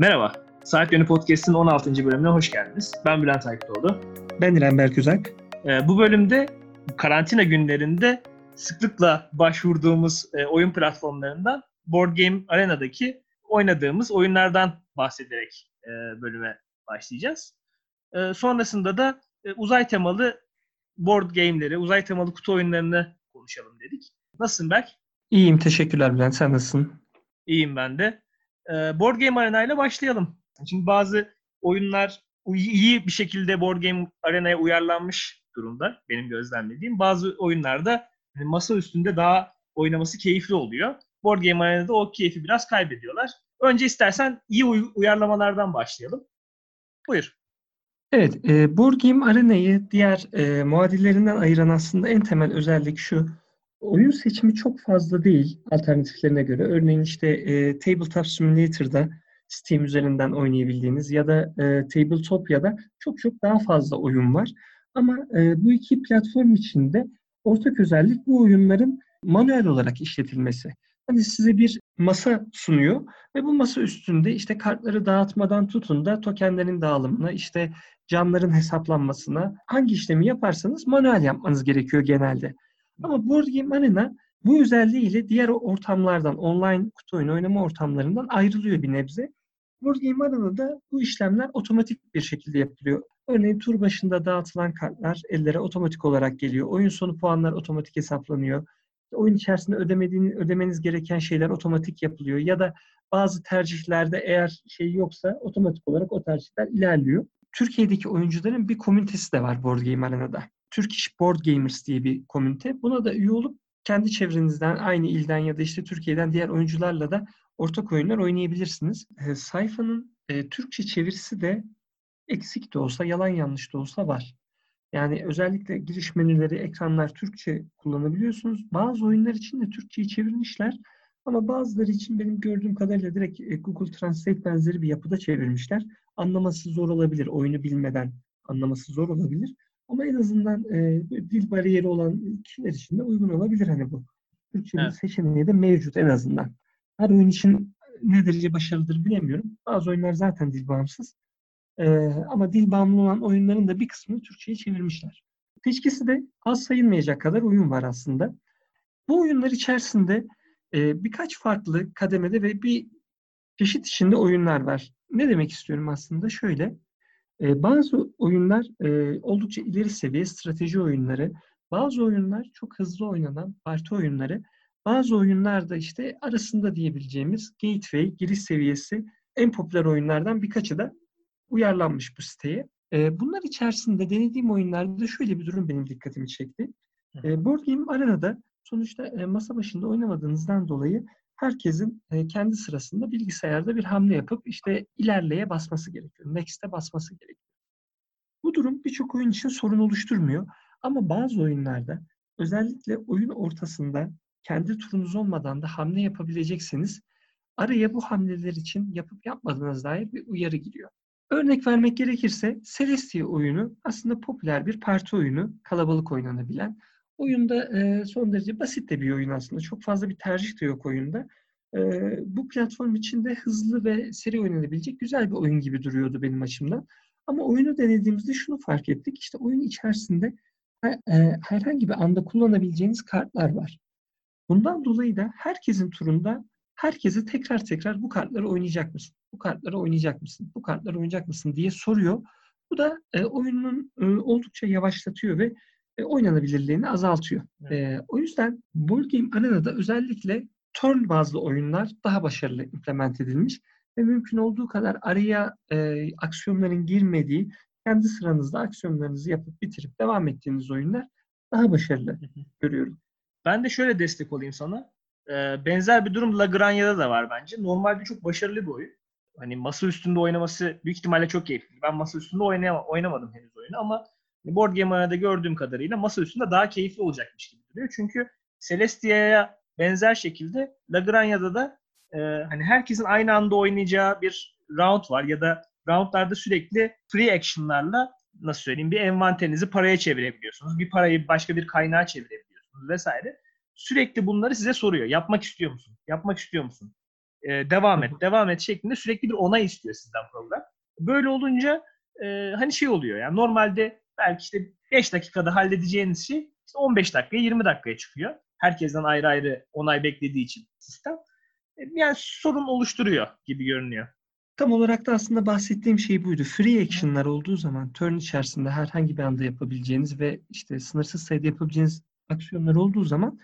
Merhaba, Saat Yönü Podcast'ın 16. bölümüne hoş geldiniz. Ben Bülent Aykıtoğlu. Ben İrem Berküzak. Ee, bu bölümde karantina günlerinde sıklıkla başvurduğumuz e, oyun platformlarından Board Game Arena'daki oynadığımız oyunlardan bahsederek e, bölüme başlayacağız. E, sonrasında da e, uzay temalı board game'leri, uzay temalı kutu oyunlarını konuşalım dedik. Nasılsın Berk? İyiyim, teşekkürler Bülent. Sen nasılsın? İyiyim ben de. E, board Game Arena ile başlayalım. Çünkü bazı oyunlar iyi bir şekilde Board Game Arena'ya uyarlanmış durumda benim gözlemlediğim. Bazı oyunlarda hani masa üstünde daha oynaması keyifli oluyor. Board Game Arena'da o keyfi biraz kaybediyorlar. Önce istersen iyi uy- uyarlamalardan başlayalım. Buyur. Evet, e, Board Game Arena'yı diğer e, muadillerinden ayıran aslında en temel özellik şu. Oyun seçimi çok fazla değil alternatiflerine göre. Örneğin işte e, Tabletop Simulator'da Steam üzerinden oynayabildiğiniz ya da e, Tabletopya'da çok çok daha fazla oyun var. Ama e, bu iki platform içinde ortak özellik bu oyunların manuel olarak işletilmesi. Hani size bir masa sunuyor ve bu masa üstünde işte kartları dağıtmadan tutun da tokenlerin dağılımına, işte canların hesaplanmasına hangi işlemi yaparsanız manuel yapmanız gerekiyor genelde. Ama Board Game Arena bu özelliğiyle diğer ortamlardan, online kutu oyunu oynama ortamlarından ayrılıyor bir nebze. Board Game Arena'da bu işlemler otomatik bir şekilde yapılıyor. Örneğin tur başında dağıtılan kartlar ellere otomatik olarak geliyor. Oyun sonu puanlar otomatik hesaplanıyor. Oyun içerisinde ödemediğini, ödemeniz gereken şeyler otomatik yapılıyor. Ya da bazı tercihlerde eğer şey yoksa otomatik olarak o tercihler ilerliyor. Türkiye'deki oyuncuların bir komünitesi de var Board Game Arena'da. Turkish Board Gamers diye bir komünite. Buna da üye olup kendi çevrenizden, aynı ilden ya da işte Türkiye'den diğer oyuncularla da ortak oyunlar oynayabilirsiniz. E, sayfanın e, Türkçe çevirisi de eksik de olsa, yalan yanlış da olsa var. Yani özellikle giriş menüleri, ekranlar Türkçe kullanabiliyorsunuz. Bazı oyunlar için de Türkçeyi çevirmişler. Ama bazıları için benim gördüğüm kadarıyla direkt e, Google Translate benzeri bir yapıda çevirmişler. Anlaması zor olabilir. Oyunu bilmeden anlaması zor olabilir. Ama en azından e, dil bariyeri olan kişiler için de uygun olabilir hani bu. Türkçenin evet. seçeneği de mevcut en azından. Her oyun için ne derece başarılıdır bilemiyorum. Bazı oyunlar zaten dil bağımsız. Ee, ama dil bağımlı olan oyunların da bir kısmını Türkçe'ye çevirmişler. Teşkisi de az sayılmayacak kadar oyun var aslında. Bu oyunlar içerisinde e, birkaç farklı kademede ve bir çeşit içinde oyunlar var. Ne demek istiyorum aslında? Şöyle, e, bazı oyunlar e, oldukça ileri seviye strateji oyunları, bazı oyunlar çok hızlı oynanan parti oyunları, bazı oyunlar da işte arasında diyebileceğimiz gateway, giriş seviyesi en popüler oyunlardan birkaçı da uyarlanmış bu siteye. E, bunlar içerisinde denediğim oyunlarda şöyle bir durum benim dikkatimi çekti. E, Board Game Arena'da sonuçta e, masa başında oynamadığınızdan dolayı herkesin e, kendi sırasında bilgisayarda bir hamle yapıp işte ilerleye basması gerekiyor. Next'e basması gerekiyor. Bu durum birçok oyun için sorun oluşturmuyor. Ama bazı oyunlarda özellikle oyun ortasında kendi turunuz olmadan da hamle yapabilecekseniz araya bu hamleler için yapıp yapmadığınız dair bir uyarı giriyor. Örnek vermek gerekirse Celestia oyunu aslında popüler bir parti oyunu, kalabalık oynanabilen. Oyunda e, son derece basit de bir oyun aslında. Çok fazla bir tercih de yok oyunda. E, bu platform içinde hızlı ve seri oynanabilecek güzel bir oyun gibi duruyordu benim açımdan. Ama oyunu denediğimizde şunu fark ettik. İşte oyun içerisinde e, herhangi bir anda kullanabileceğiniz kartlar var. Bundan dolayı da herkesin turunda herkese tekrar tekrar bu kartları oynayacak mısın? Bu kartları oynayacak mısın? Bu kartları oynayacak mısın diye soruyor. Bu da e, oyunun e, oldukça yavaşlatıyor ve e, oynanabilirliğini azaltıyor. Evet. E, o yüzden Board Game Arena'da özellikle turn bazlı oyunlar daha başarılı implement edilmiş ve mümkün olduğu kadar araya e, aksiyonların girmediği, kendi sıranızda aksiyonlarınızı yapıp bitirip devam ettiğiniz oyunlar daha başarılı görüyorum. Ben de şöyle destek olayım sana. Ee, benzer bir durum Lagrange'da da var bence. Normalde çok başarılı bir oyun. Hani masa üstünde oynaması büyük ihtimalle çok keyifli. Ben masa üstünde oynayam- oynamadım henüz oyunu ama Board Game Arena'da gördüğüm kadarıyla masa üstünde daha keyifli olacakmış gibi duruyor. Çünkü Celestia'ya benzer şekilde Lagrange'da da e, hani herkesin aynı anda oynayacağı bir round var ya da roundlarda sürekli free action'larla nasıl söyleyeyim bir envanterinizi paraya çevirebiliyorsunuz. Bir parayı başka bir kaynağa çevirebiliyorsunuz vesaire. Sürekli bunları size soruyor. Yapmak istiyor musun? Yapmak istiyor musun? e, devam et, devam et şeklinde sürekli bir onay istiyor sizden program. Böyle olunca e, hani şey oluyor yani normalde belki işte 5 dakikada halledeceğiniz şey işte 15 dakikaya 20 dakikaya çıkıyor. Herkesten ayrı ayrı onay beklediği için sistem. E, yani sorun oluşturuyor gibi görünüyor. Tam olarak da aslında bahsettiğim şey buydu. Free action'lar olduğu zaman turn içerisinde herhangi bir anda yapabileceğiniz ve işte sınırsız sayıda yapabileceğiniz aksiyonlar olduğu zaman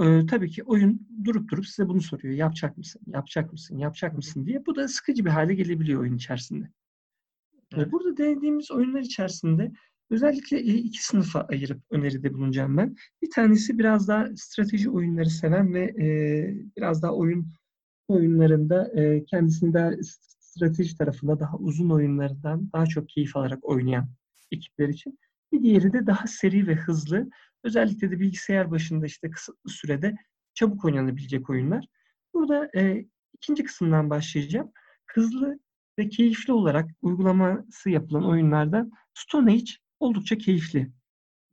e, tabii ki oyun durup durup size bunu soruyor. Yapacak mısın? Yapacak mısın? Yapacak mısın diye. Bu da sıkıcı bir hale gelebiliyor oyun içerisinde. Evet. Burada denediğimiz oyunlar içerisinde özellikle iki sınıfa ayırıp öneride bulunacağım ben. Bir tanesi biraz daha strateji oyunları seven ve e, biraz daha oyun oyunlarında e, kendisini daha strateji tarafında daha uzun oyunlardan daha çok keyif alarak oynayan ekipler için. Bir diğeri de daha seri ve hızlı. Özellikle de bilgisayar başında işte kısıtlı sürede çabuk oynanabilecek oyunlar. Burada e, ikinci kısımdan başlayacağım. Hızlı ve keyifli olarak uygulaması yapılan oyunlardan Stone Age oldukça keyifli.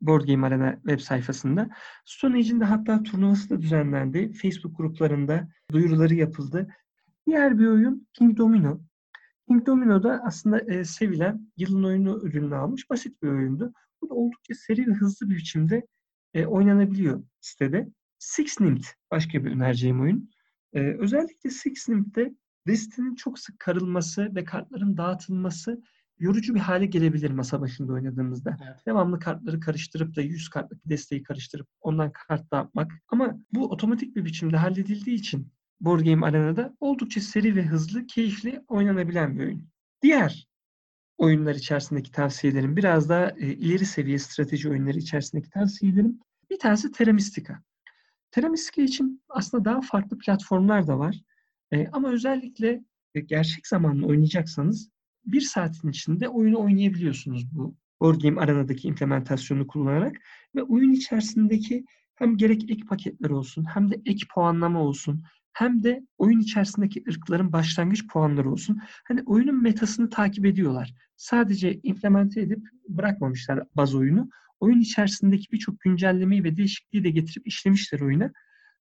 Board Game Arena web sayfasında. Stone Age'in de hatta turnuvası da düzenlendi. Facebook gruplarında duyuruları yapıldı. Diğer bir oyun King Domino. King Domino da aslında e, sevilen yılın oyunu ürünü almış. Basit bir oyundu. Bu da oldukça seri ve hızlı bir biçimde e, oynanabiliyor sitede. Six Nimmt başka bir önereceğim oyun. E, özellikle Six Nimmt'te destinin çok sık karılması ve kartların dağıtılması yorucu bir hale gelebilir masa başında oynadığımızda. Evet. Devamlı kartları karıştırıp da 100 kartlık desteği karıştırıp ondan kart dağıtmak. Ama bu otomatik bir biçimde halledildiği için Board Game Arena'da oldukça seri ve hızlı, keyifli oynanabilen bir oyun. Diğer oyunlar içerisindeki tavsiyelerim biraz daha e, ileri seviye strateji oyunları içerisindeki tavsiyelerim. Bir tanesi. Terra Mystica için aslında daha farklı platformlar da var. E, ama özellikle e, gerçek zamanlı oynayacaksanız bir saatin içinde oyunu oynayabiliyorsunuz bu Board Game Arena'daki implementasyonu kullanarak ve oyun içerisindeki hem gerek ek paketler olsun hem de ek puanlama olsun hem de oyun içerisindeki ırkların başlangıç puanları olsun. Hani oyunun metasını takip ediyorlar. Sadece implemente edip bırakmamışlar baz oyunu. Oyun içerisindeki birçok güncellemeyi ve değişikliği de getirip işlemişler oyuna.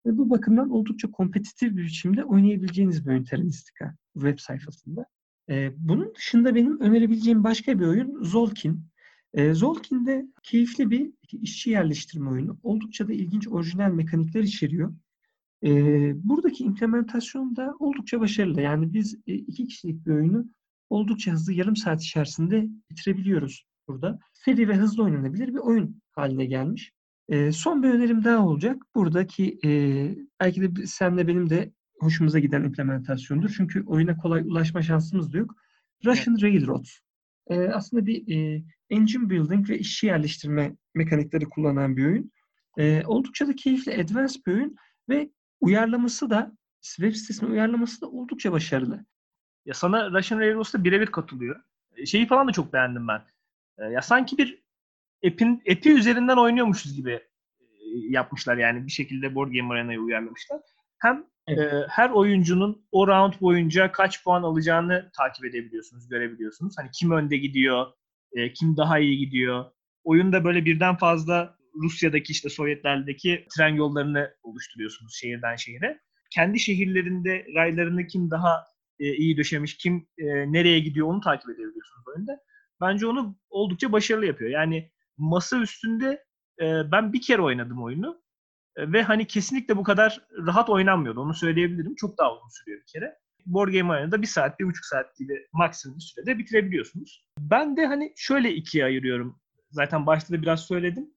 Ve bu bakımdan oldukça kompetitif bir biçimde oynayabileceğiniz bir oyun Terranistica web sayfasında. Ee, bunun dışında benim önerebileceğim başka bir oyun Zolkin. Ee, Zolkin de keyifli bir işçi yerleştirme oyunu. Oldukça da ilginç orijinal mekanikler içeriyor. Ee, buradaki implementasyon da oldukça başarılı. Yani biz e, iki kişilik bir oyunu oldukça hızlı yarım saat içerisinde bitirebiliyoruz burada. Seri ve hızlı oynanabilir bir oyun haline gelmiş. E, son bir önerim daha olacak. Buradaki e, belki de senle benim de hoşumuza giden implementasyondur. Çünkü oyuna kolay ulaşma şansımız da yok. Russian evet. Railroads. E, aslında bir e, engine building ve işçi yerleştirme mekanikleri kullanan bir oyun. E, oldukça da keyifli, advanced bir oyun ve uyarlaması da web sitesinin uyarlaması da oldukça başarılı. Ya sana Russian Railroads'ta birebir katılıyor. E, şeyi falan da çok beğendim ben. E, ya sanki bir app'in app'i üzerinden oynuyormuşuz gibi e, yapmışlar yani bir şekilde Board Game Arena'yı uyarlamışlar. Hem evet. her oyuncunun o round boyunca kaç puan alacağını takip edebiliyorsunuz, görebiliyorsunuz. Hani kim önde gidiyor, kim daha iyi gidiyor. Oyunda böyle birden fazla Rusya'daki işte Sovyetler'deki tren yollarını oluşturuyorsunuz şehirden şehire. Kendi şehirlerinde raylarını kim daha iyi döşemiş, kim nereye gidiyor onu takip edebiliyorsunuz oyunda. Bence onu oldukça başarılı yapıyor. Yani masa üstünde ben bir kere oynadım oyunu ve hani kesinlikle bu kadar rahat oynanmıyordu. Onu söyleyebilirim. Çok daha uzun sürüyor bir kere. Board Game Arena'da bir saat, bir buçuk saat gibi maksimum sürede bitirebiliyorsunuz. Ben de hani şöyle ikiye ayırıyorum. Zaten başta da biraz söyledim.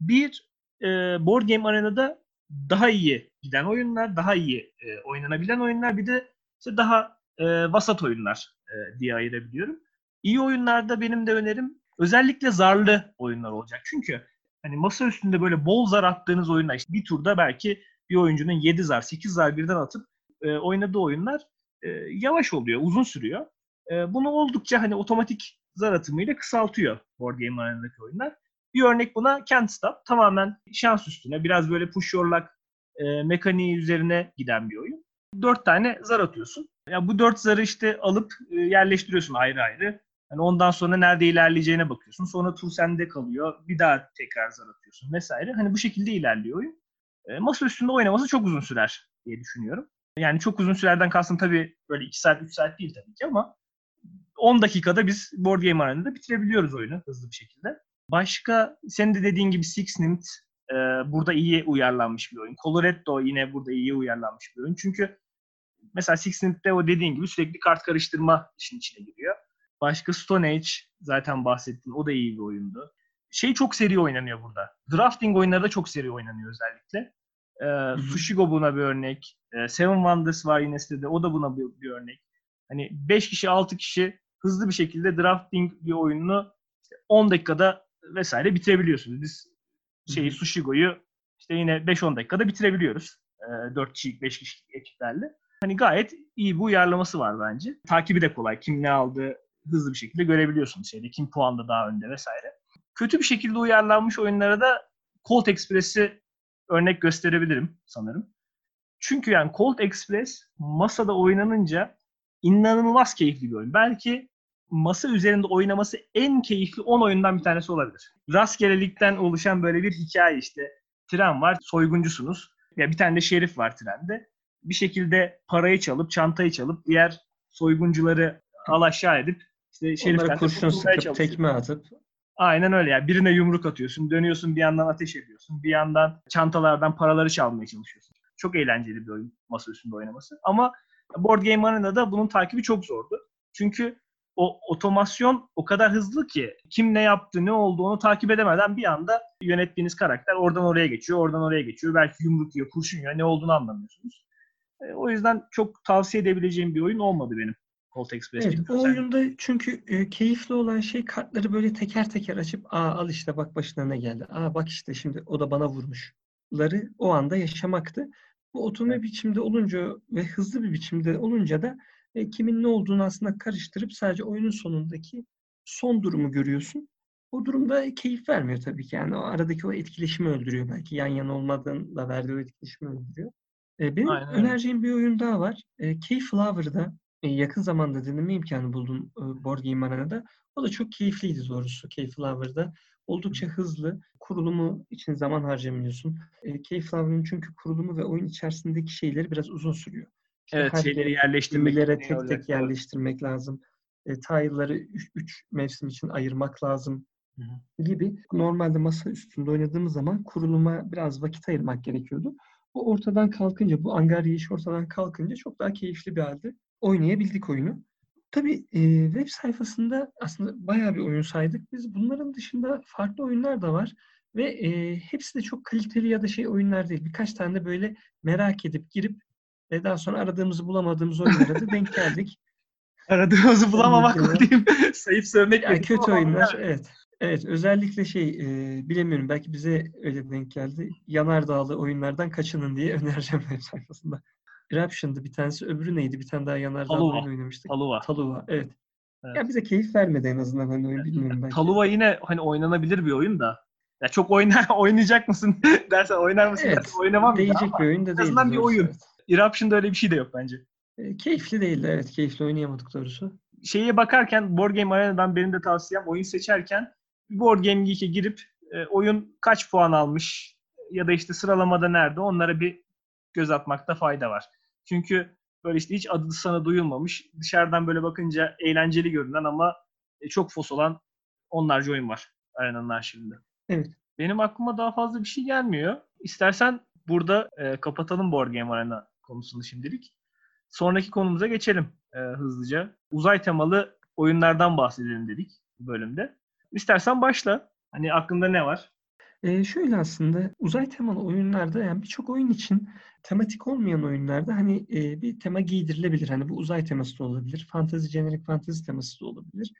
Bir, e, Board Game Arena'da daha iyi giden oyunlar, daha iyi e, oynanabilen oyunlar. Bir de işte daha e, vasat oyunlar e, diye ayırabiliyorum. İyi oyunlarda benim de önerim özellikle zarlı oyunlar olacak. Çünkü hani masa üstünde böyle bol zar attığınız oyunlar işte bir turda belki bir oyuncunun 7 zar, 8 zar birden atıp e, oynadığı oyunlar e, yavaş oluyor, uzun sürüyor. E, bunu oldukça hani otomatik zar atımıyla kısaltıyor Board Game Arena'daki oyunlar. Bir örnek buna Can't Stop. Tamamen şans üstüne, biraz böyle push your luck e, mekaniği üzerine giden bir oyun. Dört tane zar atıyorsun. Ya bu dört zarı işte alıp e, yerleştiriyorsun ayrı ayrı. Yani ondan sonra nerede ilerleyeceğine bakıyorsun. Sonra tur sende kalıyor. Bir daha tekrar zar atıyorsun vesaire. Hani bu şekilde ilerliyor oyun. E, masa üstünde oynaması çok uzun sürer diye düşünüyorum. Yani çok uzun sürelerden kastım tabii böyle 2 saat 3 saat değil tabii ki ama 10 dakikada biz Board Game Arena'da bitirebiliyoruz oyunu hızlı bir şekilde. Başka senin de dediğin gibi Six Nint e, burada iyi uyarlanmış bir oyun. Coloretto yine burada iyi uyarlanmış bir oyun. Çünkü mesela Six Nint'te o dediğin gibi sürekli kart karıştırma işin içine giriyor. Başka Stone Age zaten bahsettin. O da iyi bir oyundu. Şey çok seri oynanıyor burada. Drafting oyunları da çok seri oynanıyor özellikle. Ee, Sushigo buna bir örnek. Ee, Seven Wonders var yine sitede. O da buna bir, bir örnek. Hani 5 kişi 6 kişi hızlı bir şekilde drafting bir oyununu işte 10 dakikada vesaire bitirebiliyorsunuz. Biz şeyi Sushigo'yu işte yine 5-10 dakikada bitirebiliyoruz. Ee, 4 kişilik 5 kişilik ekiplerle. Hani gayet iyi bir uyarlaması var bence. Takibi de kolay. Kim ne aldı hızlı bir şekilde görebiliyorsunuz şeyde. Kim puanda daha önde vesaire. Kötü bir şekilde uyarlanmış oyunlara da Colt Express'i örnek gösterebilirim sanırım. Çünkü yani Colt Express masada oynanınca inanılmaz keyifli bir oyun. Belki masa üzerinde oynaması en keyifli 10 oyundan bir tanesi olabilir. Rastgelelikten oluşan böyle bir hikaye işte. Tren var, soyguncusunuz. Ya bir tane de şerif var trende. Bir şekilde parayı çalıp, çantayı çalıp diğer soyguncuları al aşağı edip işte şeriften kurşun sıkıp tekme atıp Aynen öyle yani. Birine yumruk atıyorsun, dönüyorsun bir yandan ateş ediyorsun. Bir yandan çantalardan paraları çalmaya çalışıyorsun. Çok eğlenceli bir oyun masa üstünde oynaması. Ama Board Game Arena'da bunun takibi çok zordu. Çünkü o otomasyon o kadar hızlı ki kim ne yaptı, ne oldu onu takip edemeden bir anda yönettiğiniz karakter oradan oraya geçiyor, oradan oraya geçiyor. Belki yumruk yiyor, kurşun yiyor, ne olduğunu anlamıyorsunuz. E, o yüzden çok tavsiye edebileceğim bir oyun olmadı benim Colt Express. Evet, bu oyunda çünkü e, keyifli olan şey kartları böyle teker teker açıp aa al işte bak başına ne geldi. Aa bak işte şimdi o da bana vurmuşları o anda yaşamaktı. Bu otonom Evet. biçimde olunca ve hızlı bir biçimde olunca da e, kimin ne olduğunu aslında karıştırıp sadece oyunun sonundaki son durumu görüyorsun. O durumda keyif vermiyor tabii ki. Yani o aradaki o etkileşimi öldürüyor belki. Yan yana olmadığında verdiği o etkileşimi öldürüyor. E, benim Aynen önereceğim bir oyun daha var. E, Keyflower'da yakın zamanda deneme imkanı buldum e, Board Game Arena'da. O da çok keyifliydi doğrusu Keyflower'da. Oldukça hızlı. Kurulumu için zaman harcamıyorsun. E, Keyflower'ın çünkü kurulumu ve oyun içerisindeki şeyleri biraz uzun sürüyor. İşte Evet, şeyleri yerleştirmek. Tek olacak, tek evet. yerleştirmek lazım. E, tile'ları 3 mevsim için ayırmak lazım Hı hı. gibi. Normalde masa üstünde oynadığımız zaman kuruluma biraz vakit ayırmak gerekiyordu. Bu ortadan kalkınca, bu angarya iş ortadan kalkınca çok daha keyifli bir halde oynayabildik oyunu. Tabii e, web sayfasında aslında bayağı bir oyun saydık. Biz bunların dışında farklı oyunlar da var. Ve e, hepsi de çok kaliteli ya da şey oyunlar değil. Birkaç tane de böyle merak edip girip ve daha sonra aradığımızı bulamadığımız oyunlara da denk geldik. Aradığımızı bulamamak mı diyeyim. Sayıp sövmek Yani kötü oyunlar evet. Evet özellikle şey e, bilemiyorum belki bize öyle denk geldi. Yanardağlı oyunlardan kaçının diye önereceğim web sayfasında. Eruption'dı bir tanesi öbürü neydi? Bir tane daha yanardağlı Taluva. oyun oynamıştık. Taluva. Taluva evet. Evet. Ya bize keyif vermedi en azından hani oyun bilmiyorum belki. Taluva yine hani oynanabilir bir oyun da. Ya çok oyna oynayacak mısın dersen oynar mısın Evet. dersen oynamam Değecek bir oyun da değil. azından bir oyun. Eruption'da öyle bir şey de yok bence. keyifli değildi evet. Keyifli oynayamadık doğrusu. Şeye bakarken Board Game Arena'dan benim de tavsiyem oyun seçerken Board Game Geek'e girip e, oyun kaç puan almış ya da işte sıralamada nerede onlara bir göz atmakta fayda var. Çünkü böyle işte hiç adı sana duyulmamış, dışarıdan böyle bakınca eğlenceli görünen ama e, çok fos olan onlarca oyun var Arena'nın arşivinde. Evet. Benim aklıma daha fazla bir şey gelmiyor. İstersen burada e, kapatalım Board Game Arena konusunu şimdilik. Sonraki konumuza geçelim e, hızlıca. Uzay temalı oyunlardan bahsedelim dedik bu bölümde. İstersen başla. Hani aklında ne var? Ee, şöyle aslında uzay temalı oyunlarda yani birçok oyun için tematik olmayan oyunlarda hani e, bir tema giydirilebilir. Hani bu uzay teması da olabilir. Fantazi, jenerik fantazi teması da olabilir.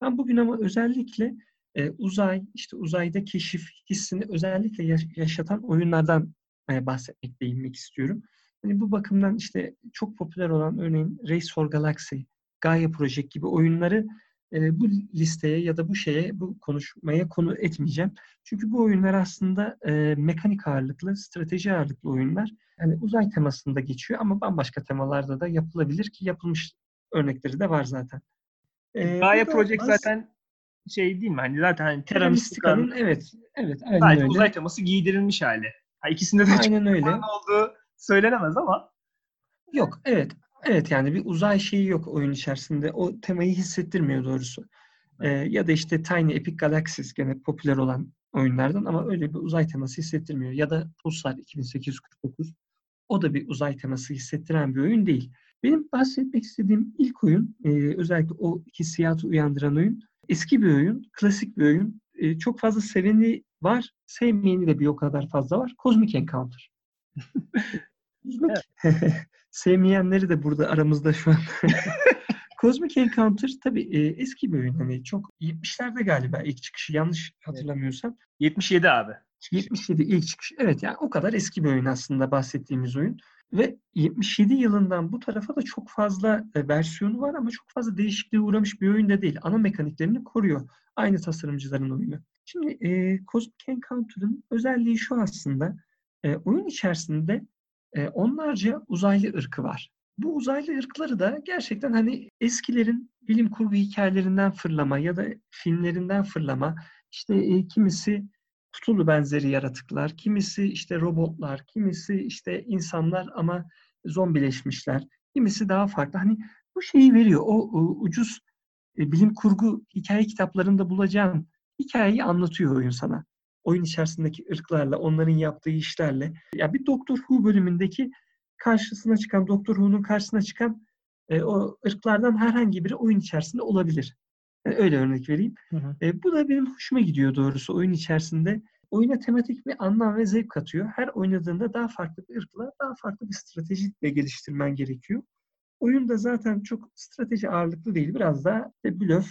Ben bugün ama özellikle e, uzay, işte uzayda keşif hissini özellikle yaş- yaşatan oyunlardan e, bahsetmek, değinmek istiyorum. Hani bu bakımdan işte çok popüler olan örneğin Race for Galaxy, Gaia Project gibi oyunları e, bu listeye ya da bu şeye, bu konuşmaya konu etmeyeceğim. Çünkü bu oyunlar aslında e, mekanik ağırlıklı, strateji ağırlıklı oyunlar. Yani uzay temasında geçiyor ama bambaşka temalarda da yapılabilir ki yapılmış örnekleri de var zaten. E, Gaia Project bazı- zaten şey değil mi? Hani zaten hani Mystica'nın evet, evet aynen sadece öyle. uzay teması giydirilmiş hali. Ha, ikisinde de Aynen öyle. olduğu söylenemez ama Yok, evet. Evet yani bir uzay şeyi yok oyun içerisinde. O temayı hissettirmiyor doğrusu. Ee, ya da işte Tiny Epic Galaxies gene popüler olan oyunlardan ama öyle bir uzay teması hissettirmiyor. Ya da Pulsar 2849 o da bir uzay teması hissettiren bir oyun değil. Benim bahsetmek istediğim ilk oyun, e, özellikle o hissiyatı uyandıran oyun, eski bir oyun, klasik bir oyun. E, çok fazla seveni var, sevmeyeni de bir o kadar fazla var. Cosmic Encounter. Cosmic. Sevmeyenleri de burada aramızda şu an. Cosmic Encounter tabii e, eski bir oyun. Hani çok 70'lerde galiba ilk çıkışı yanlış hatırlamıyorsam. 77 abi. 77 ilk çıkış. Evet yani o kadar eski bir oyun aslında bahsettiğimiz oyun. Ve 77 yılından bu tarafa da çok fazla e, versiyonu var ama çok fazla değişikliğe uğramış bir oyun da değil. Ana mekaniklerini koruyor. Aynı tasarımcıların oyunu. Şimdi e, Cosmic Encounter'ın özelliği şu aslında. E, oyun içerisinde e, onlarca uzaylı ırkı var. Bu uzaylı ırkları da gerçekten hani eskilerin bilim kurgu hikayelerinden fırlama ya da filmlerinden fırlama işte e, kimisi Cthulhu benzeri yaratıklar, kimisi işte robotlar, kimisi işte insanlar ama zombileşmişler, kimisi daha farklı. Hani bu şeyi veriyor. O, o ucuz e, bilim kurgu hikaye kitaplarında bulacağın hikayeyi anlatıyor oyun sana. Oyun içerisindeki ırklarla, onların yaptığı işlerle. Ya bir Doctor Who bölümündeki karşısına çıkan, Doctor Who'nun karşısına çıkan e, o ırklardan herhangi biri oyun içerisinde olabilir. E, öyle örnek vereyim. Hı hı. E, bu da benim hoşuma gidiyor doğrusu oyun içerisinde. Oyuna tematik bir anlam ve zevk katıyor. Her oynadığında daha farklı bir ırkla, daha farklı bir strateji de geliştirmen gerekiyor. Oyun da zaten çok strateji ağırlıklı değil. Biraz daha işte blöf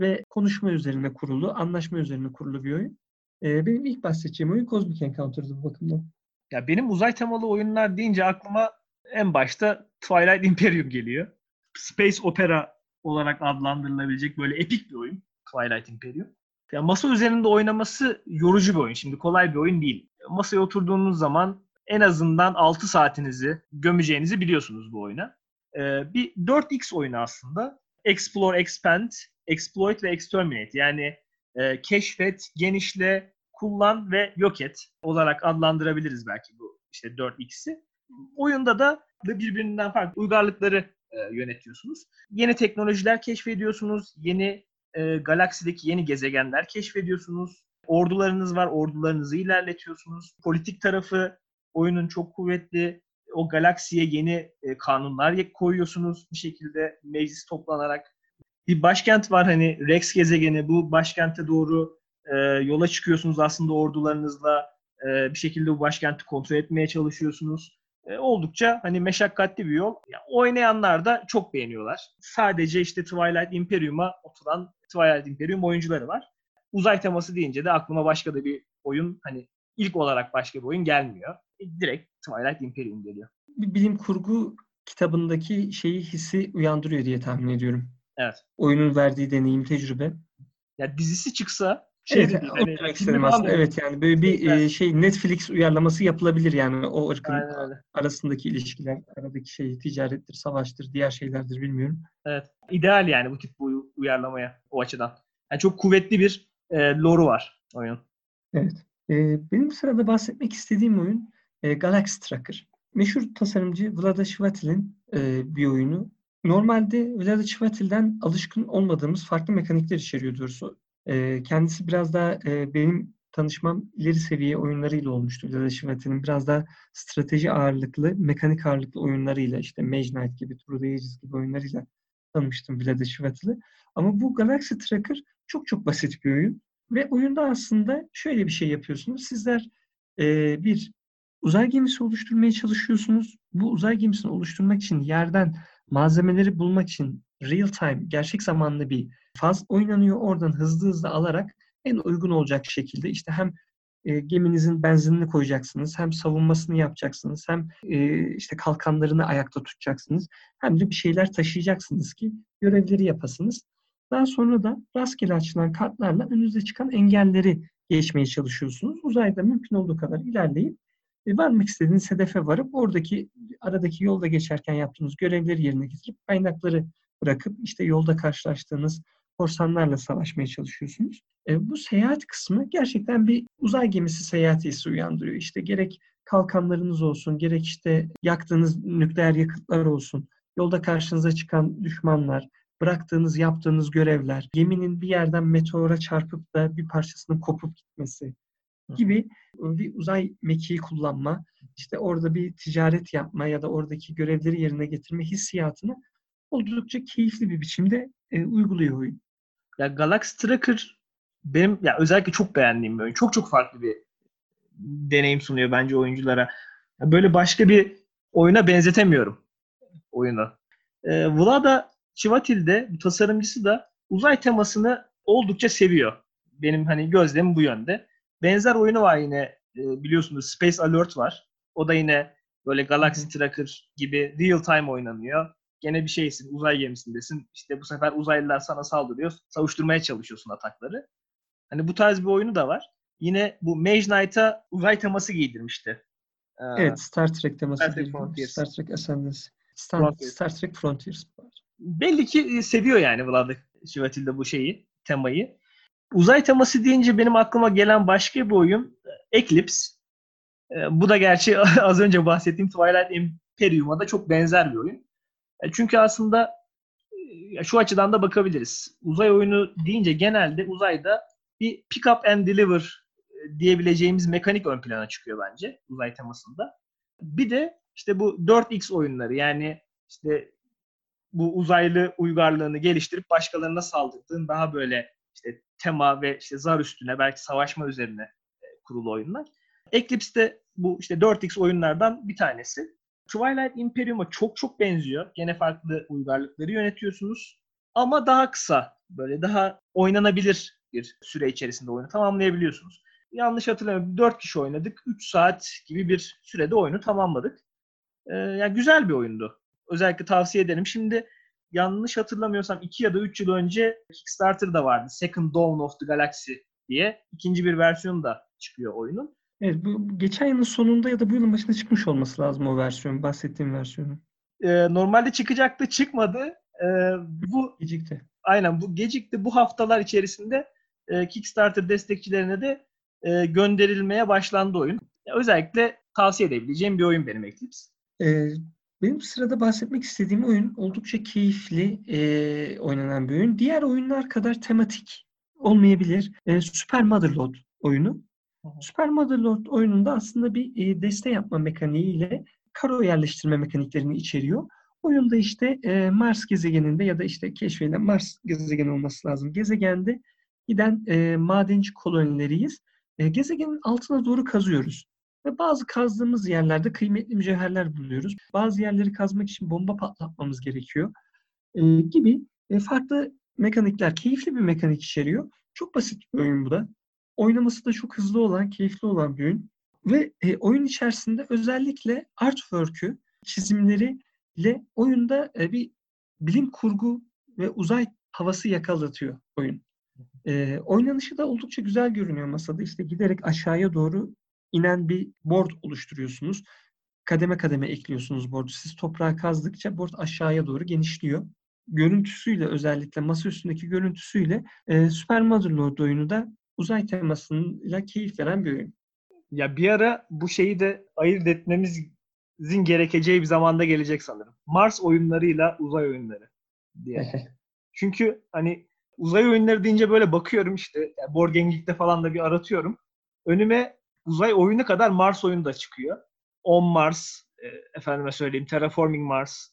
ve konuşma üzerine kurulu, anlaşma üzerine kurulu bir oyun. E, benim ilk bahsedeceğim oyun Cosmic Encounter'dı bu bakımdan. Ya benim uzay temalı oyunlar deyince aklıma en başta Twilight Imperium geliyor. Space Opera olarak adlandırılabilecek böyle epik bir oyun Twilight Imperium. Ya masa üzerinde oynaması yorucu bir oyun. Şimdi kolay bir oyun değil. Masaya oturduğunuz zaman en azından 6 saatinizi gömeceğinizi biliyorsunuz bu oyuna. Ee, bir 4X oyunu aslında. Explore, Expand, Exploit ve Exterminate. Yani e, keşfet, genişle, kullan ve yok et olarak adlandırabiliriz belki bu işte 4X'i. Oyunda da birbirinden farklı uygarlıkları e, yönetiyorsunuz. Yeni teknolojiler keşfediyorsunuz. Yeni e, galaksideki yeni gezegenler keşfediyorsunuz. Ordularınız var, ordularınızı ilerletiyorsunuz. Politik tarafı oyunun çok kuvvetli. O galaksiye yeni e, kanunlar koyuyorsunuz bir şekilde meclis toplanarak. Bir başkent var hani Rex gezegeni. Bu başkente doğru e, yola çıkıyorsunuz aslında ordularınızla. E, bir şekilde bu başkenti kontrol etmeye çalışıyorsunuz. E, oldukça hani meşakkatli bir yol. Yani oynayanlar da çok beğeniyorlar. Sadece işte Twilight Imperium'a oturan Twilight Imperium oyuncuları var. Uzay teması deyince de aklıma başka da bir oyun hani ilk olarak başka bir oyun gelmiyor. E, direkt Twilight Imperium geliyor. Bir bilim kurgu kitabındaki şeyi hissi uyandırıyor diye tahmin ediyorum. Evet. Oyunun verdiği deneyim, tecrübe. Ya dizisi çıksa şey evet, değil, o hani demek istedim aslında. da- Evet yani böyle bir Evet. şey Netflix uyarlaması yapılabilir yani o ırkın Aynen arasındaki ilişkiler, aradaki şey ticarettir, savaştır, diğer şeylerdir bilmiyorum. Evet. İdeal yani bu tip bu uyarlamaya o açıdan. Yani çok kuvvetli bir e, lore'u var oyunun. Evet. E, benim sırada bahsetmek istediğim oyun e, Galaxy Tracker. Meşhur tasarımcı Vlada Chvátil'in e, bir oyunu. Normalde Vlada Chvátil'den alışkın olmadığımız farklı mekanikler içeriyor doğrusu. E, kendisi biraz daha e, benim tanışmam ileri seviye oyunlarıyla olmuştu. Vlada Chvátil'in biraz daha strateji ağırlıklı, mekanik ağırlıklı oyunlarıyla işte Mage Knight gibi, True the Ages gibi oyunlarıyla tanımıştım Vlada Chvátil'i. Ama bu Galaxy Tracker çok çok basit bir oyun. Ve oyunda aslında şöyle bir şey yapıyorsunuz. Sizler e, bir uzay gemisi oluşturmaya çalışıyorsunuz. Bu uzay gemisini oluşturmak için yerden malzemeleri bulmak için real time, gerçek zamanlı bir faz oynanıyor. Oradan hızlı hızlı alarak en uygun olacak şekilde işte hem e, geminizin benzinini koyacaksınız, hem savunmasını yapacaksınız, hem e, işte kalkanlarını ayakta tutacaksınız, hem de bir şeyler taşıyacaksınız ki görevleri yapasınız. Daha sonra da rastgele açılan kartlarla önünüze çıkan engelleri geçmeye çalışıyorsunuz. Uzayda mümkün olduğu kadar ilerleyip varmak istediğiniz hedefe varıp oradaki aradaki yolda geçerken yaptığınız görevleri yerine getirip kaynakları bırakıp işte yolda karşılaştığınız korsanlarla savaşmaya çalışıyorsunuz. E, bu seyahat kısmı gerçekten bir uzay gemisi seyahati hissi uyandırıyor. İşte gerek kalkanlarınız olsun, gerek işte yaktığınız nükleer yakıtlar olsun, yolda karşınıza çıkan düşmanlar, bıraktığınız, yaptığınız görevler, geminin bir yerden meteora çarpıp da bir parçasının kopup gitmesi gibi bir uzay mekiği kullanma, işte orada bir ticaret yapma ya da oradaki görevleri yerine getirme hissiyatını oldukça keyifli bir biçimde e, uyguluyor oyun. Ya Galaxy Tracker benim ya özellikle çok beğendiğim bir oyun. Çok çok farklı bir deneyim sunuyor bence oyunculara. Böyle başka bir oyuna benzetemiyorum oyunu. E, Vlada Chivatil de bu tasarımcısı da uzay temasını oldukça seviyor. Benim hani gözlemim bu yönde. Benzer oyunu var yine e, biliyorsunuz Space Alert var. O da yine böyle Galaxy. Tracker gibi real time oynanıyor. Gene bir şeysin, uzay gemisindesin. İşte bu sefer uzaylılar sana saldırıyor. Savuşturmaya çalışıyorsun atakları. Hani bu tarz bir oyunu da var. Yine bu Mage Knight'a uzay teması giydirmişti. Ee, evet, Star Trek teması Star Trek, Frontiers. Star Trek Ascendance. Star, Frontiers. Star Trek Frontiers. Belli ki e, seviyor yani Vlad Şivatil'de bu şeyi, temayı. Uzay teması deyince benim aklıma gelen başka bir oyun Eclipse. E, bu da gerçi az önce bahsettiğim Twilight Imperium'a da çok benzer bir oyun. E, çünkü aslında şu açıdan da bakabiliriz. Uzay oyunu deyince genelde uzayda bir pick up and deliver diyebileceğimiz mekanik ön plana çıkıyor bence uzay temasında. Bir de işte bu 4X oyunları yani işte bu uzaylı uygarlığını geliştirip başkalarına saldırdığın daha böyle işte tema ve işte zar üstüne belki savaşma üzerine e, kurulu oyunlar. Eclipse de bu işte 4X oyunlardan bir tanesi. Twilight Imperium'a çok çok benziyor. Gene farklı uygarlıkları yönetiyorsunuz. Ama daha kısa, böyle daha oynanabilir bir süre içerisinde oyunu tamamlayabiliyorsunuz. Yanlış hatırlamıyorum 4 kişi oynadık. 3 saat gibi bir sürede oyunu tamamladık. Ee, yani güzel bir oyundu. Özellikle tavsiye ederim. Şimdi yanlış hatırlamıyorsam 2 ya da 3 yıl önce Kickstarter'da vardı. Second Dawn of the Galaxy diye. ikinci bir versiyonu da çıkıyor oyunun. Evet, bu geçen yılın sonunda ya da bu yılın başında çıkmış olması lazım o versiyon, bahsettiğim versiyonu. Ee, normalde çıkacaktı, çıkmadı. Ee, bu gecikti. Aynen bu gecikti. Bu haftalar içerisinde e, Kickstarter destekçilerine de e, gönderilmeye başlandı oyun. Özellikle tavsiye edebileceğim bir oyun benim Eclipse. Ee, benim sırada bahsetmek istediğim oyun oldukça keyifli e, oynanan bir oyun. Diğer oyunlar kadar tematik olmayabilir. E, Super Motherload oyunu. Hı hı. Super Motherload oyununda aslında bir e, deste yapma mekaniğiyle karo yerleştirme mekaniklerini içeriyor. Oyunda işte e, Mars gezegeninde ya da işte keşfedilen Mars gezegeni olması lazım. Gezegende giden e, madenci kolonileriyiz. E, gezegenin altına doğru kazıyoruz. Ve bazı kazdığımız yerlerde kıymetli mücevherler buluyoruz. Bazı yerleri kazmak için bomba patlatmamız gerekiyor. E, gibi e, farklı mekanikler, keyifli bir mekanik içeriyor. Çok basit bir oyun bu da. Oynaması da çok hızlı olan, keyifli olan bir oyun. Ve e, oyun içerisinde özellikle artwork'ü, çizimleri ile oyunda e, bir bilim kurgu ve uzay havası yakalatıyor oyun. E, oynanışı da oldukça güzel görünüyor masada. İşte giderek aşağıya doğru inen bir board oluşturuyorsunuz. Kademe kademe ekliyorsunuz board'u. Siz toprağa kazdıkça board aşağıya doğru genişliyor. Görüntüsüyle özellikle masa üstündeki görüntüsüyle e, Super Motherlord oyunu da uzay temasıyla keyif veren bir oyun. Ya bir ara bu şeyi de ayırt etmemizin gerekeceği bir zamanda gelecek sanırım. Mars oyunlarıyla uzay oyunları diye. Çünkü hani uzay oyunları deyince böyle bakıyorum işte yani Board Game falan da bir aratıyorum. Önüme uzay oyunu kadar Mars oyunu da çıkıyor. On Mars, e, efendime söyleyeyim Terraforming Mars,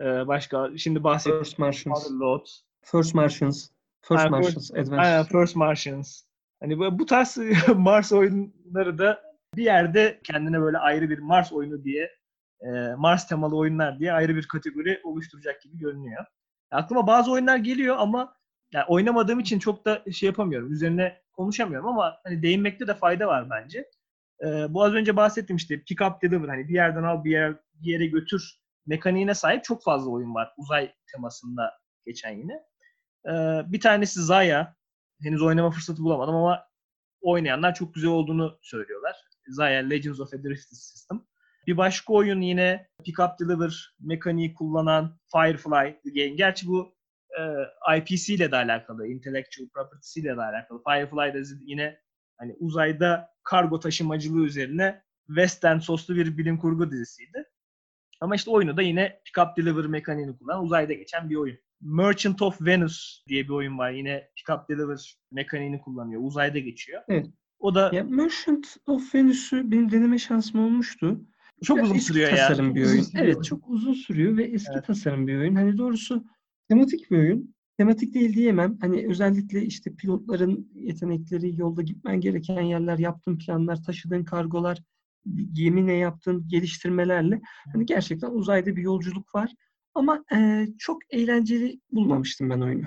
e, başka şimdi bahsettiğim First Martians. Load. First Martians. First yani Martians. First, aynen, First Martians. Hani bu, bu tarz Mars oyunları da bir yerde kendine böyle ayrı bir Mars oyunu diye e, Mars temalı oyunlar diye ayrı bir kategori oluşturacak gibi görünüyor. Aklıma bazı oyunlar geliyor ama yani oynamadığım için çok da şey yapamıyorum. Üzerine konuşamıyorum ama hani değinmekte de fayda var bence. Ee, bu az önce bahsettim işte pick up deliver hani bir yerden al bir, yer, bir yere götür mekaniğine sahip çok fazla oyun var uzay temasında geçen yine. Ee, bir tanesi Zaya. Henüz oynama fırsatı bulamadım ama oynayanlar çok güzel olduğunu söylüyorlar. Zaya Legends of a Drifted System. Bir başka oyun yine Pick Up Deliver mekaniği kullanan Firefly Game. Gerçi bu e, IPC ile de alakalı, intellectual property ile de alakalı. Firefly da yine hani uzayda kargo taşımacılığı üzerine western soslu bir bilim kurgu dizisiydi. Ama işte oyunu da yine pick-up delivery mekaniğini kullanan uzayda geçen bir oyun. Merchant of Venus diye bir oyun var. Yine pick-up delivery mekaniğini kullanıyor. Uzayda geçiyor. Evet. O da Ya Merchant of Venus'u benim deneme şansım olmuştu. çok Biraz uzun eski sürüyor ya. tasarım bir oyun. Evet çok uzun sürüyor ve eski Evet. tasarım bir oyun. Hani doğrusu tematik bir oyun. Tematik değil diyemem. Hani özellikle işte pilotların yetenekleri, yolda gitmen gereken yerler, yaptığın planlar, taşıdığın kargolar, gemi ne yaptığın geliştirmelerle hani gerçekten uzayda bir yolculuk var. Ama eee, çok eğlenceli bulmamıştım ben oyunu.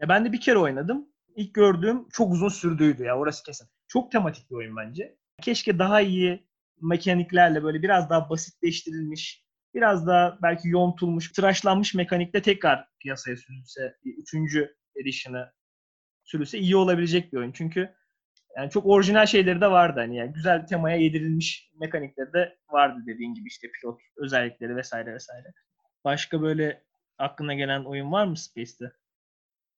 Ya ben de bir kere oynadım. İlk gördüğüm çok uzun sürdüydü ya orası kesin. Çok tematik bir oyun bence. Keşke daha iyi mekaniklerle böyle biraz daha basitleştirilmiş, biraz daha belki yontulmuş, tıraşlanmış mekanikle tekrar piyasaya sürülse, üçüncü edition'ı sürülse iyi olabilecek bir oyun. Çünkü yani çok orijinal şeyleri de vardı hani yani güzel temaya yedirilmiş mekanikleri de vardı dediğin gibi işte pilot özellikleri vesaire vesaire. Başka böyle aklına gelen oyun var mı Space'te?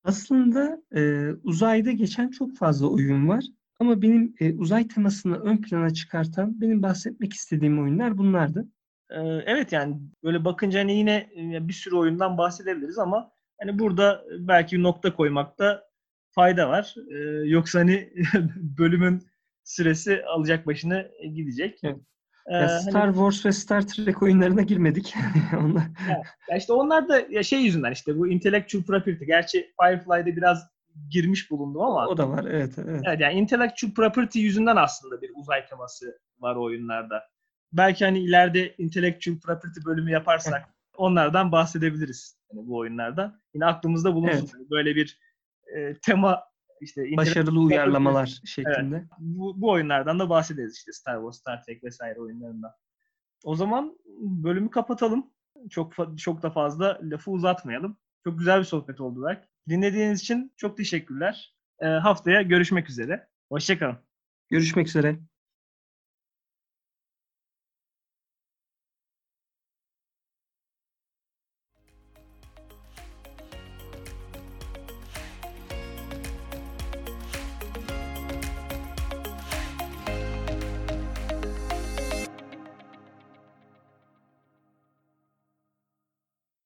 Aslında e, uzayda geçen çok fazla oyun var. Ama benim e, uzay temasını ön plana çıkartan, benim bahsetmek istediğim oyunlar bunlardı. Ee, Evet yani böyle bakınca hani yine e, bir sürü oyundan bahsedebiliriz ama hani burada belki bir nokta koymakta fayda var. Ee, yoksa hani bölümün süresi alacak başını gidecek. Evet. Ee, Ya hani- Star Wars ve Star Trek oyunlarına girmedik. Onlar, ya işte onlar da ya şey yüzünden işte bu intellectual property. Gerçi Firefly'da biraz girmiş bulundum ama o da var. Evet, evet. Evet yani intellectual property yüzünden aslında bir uzay teması var o oyunlarda. Belki hani ileride intellectual property bölümü yaparsak onlardan bahsedebiliriz. Yani bu oyunlardan. Yine aklımızda bulunsun. Evet. Böyle bir e, tema işte Başarılı uyarlamalar şeklinde. bu, bu oyunlardan da bahsederiz işte Star Wars, Star Trek vesaire oyunlarından. O zaman bölümü kapatalım. Çok çok da fazla lafı uzatmayalım. Çok güzel bir sohbet oldu Berk. Dinlediğiniz için çok teşekkürler. Ee, haftaya görüşmek üzere. Hoşçakalın. Görüşmek üzere.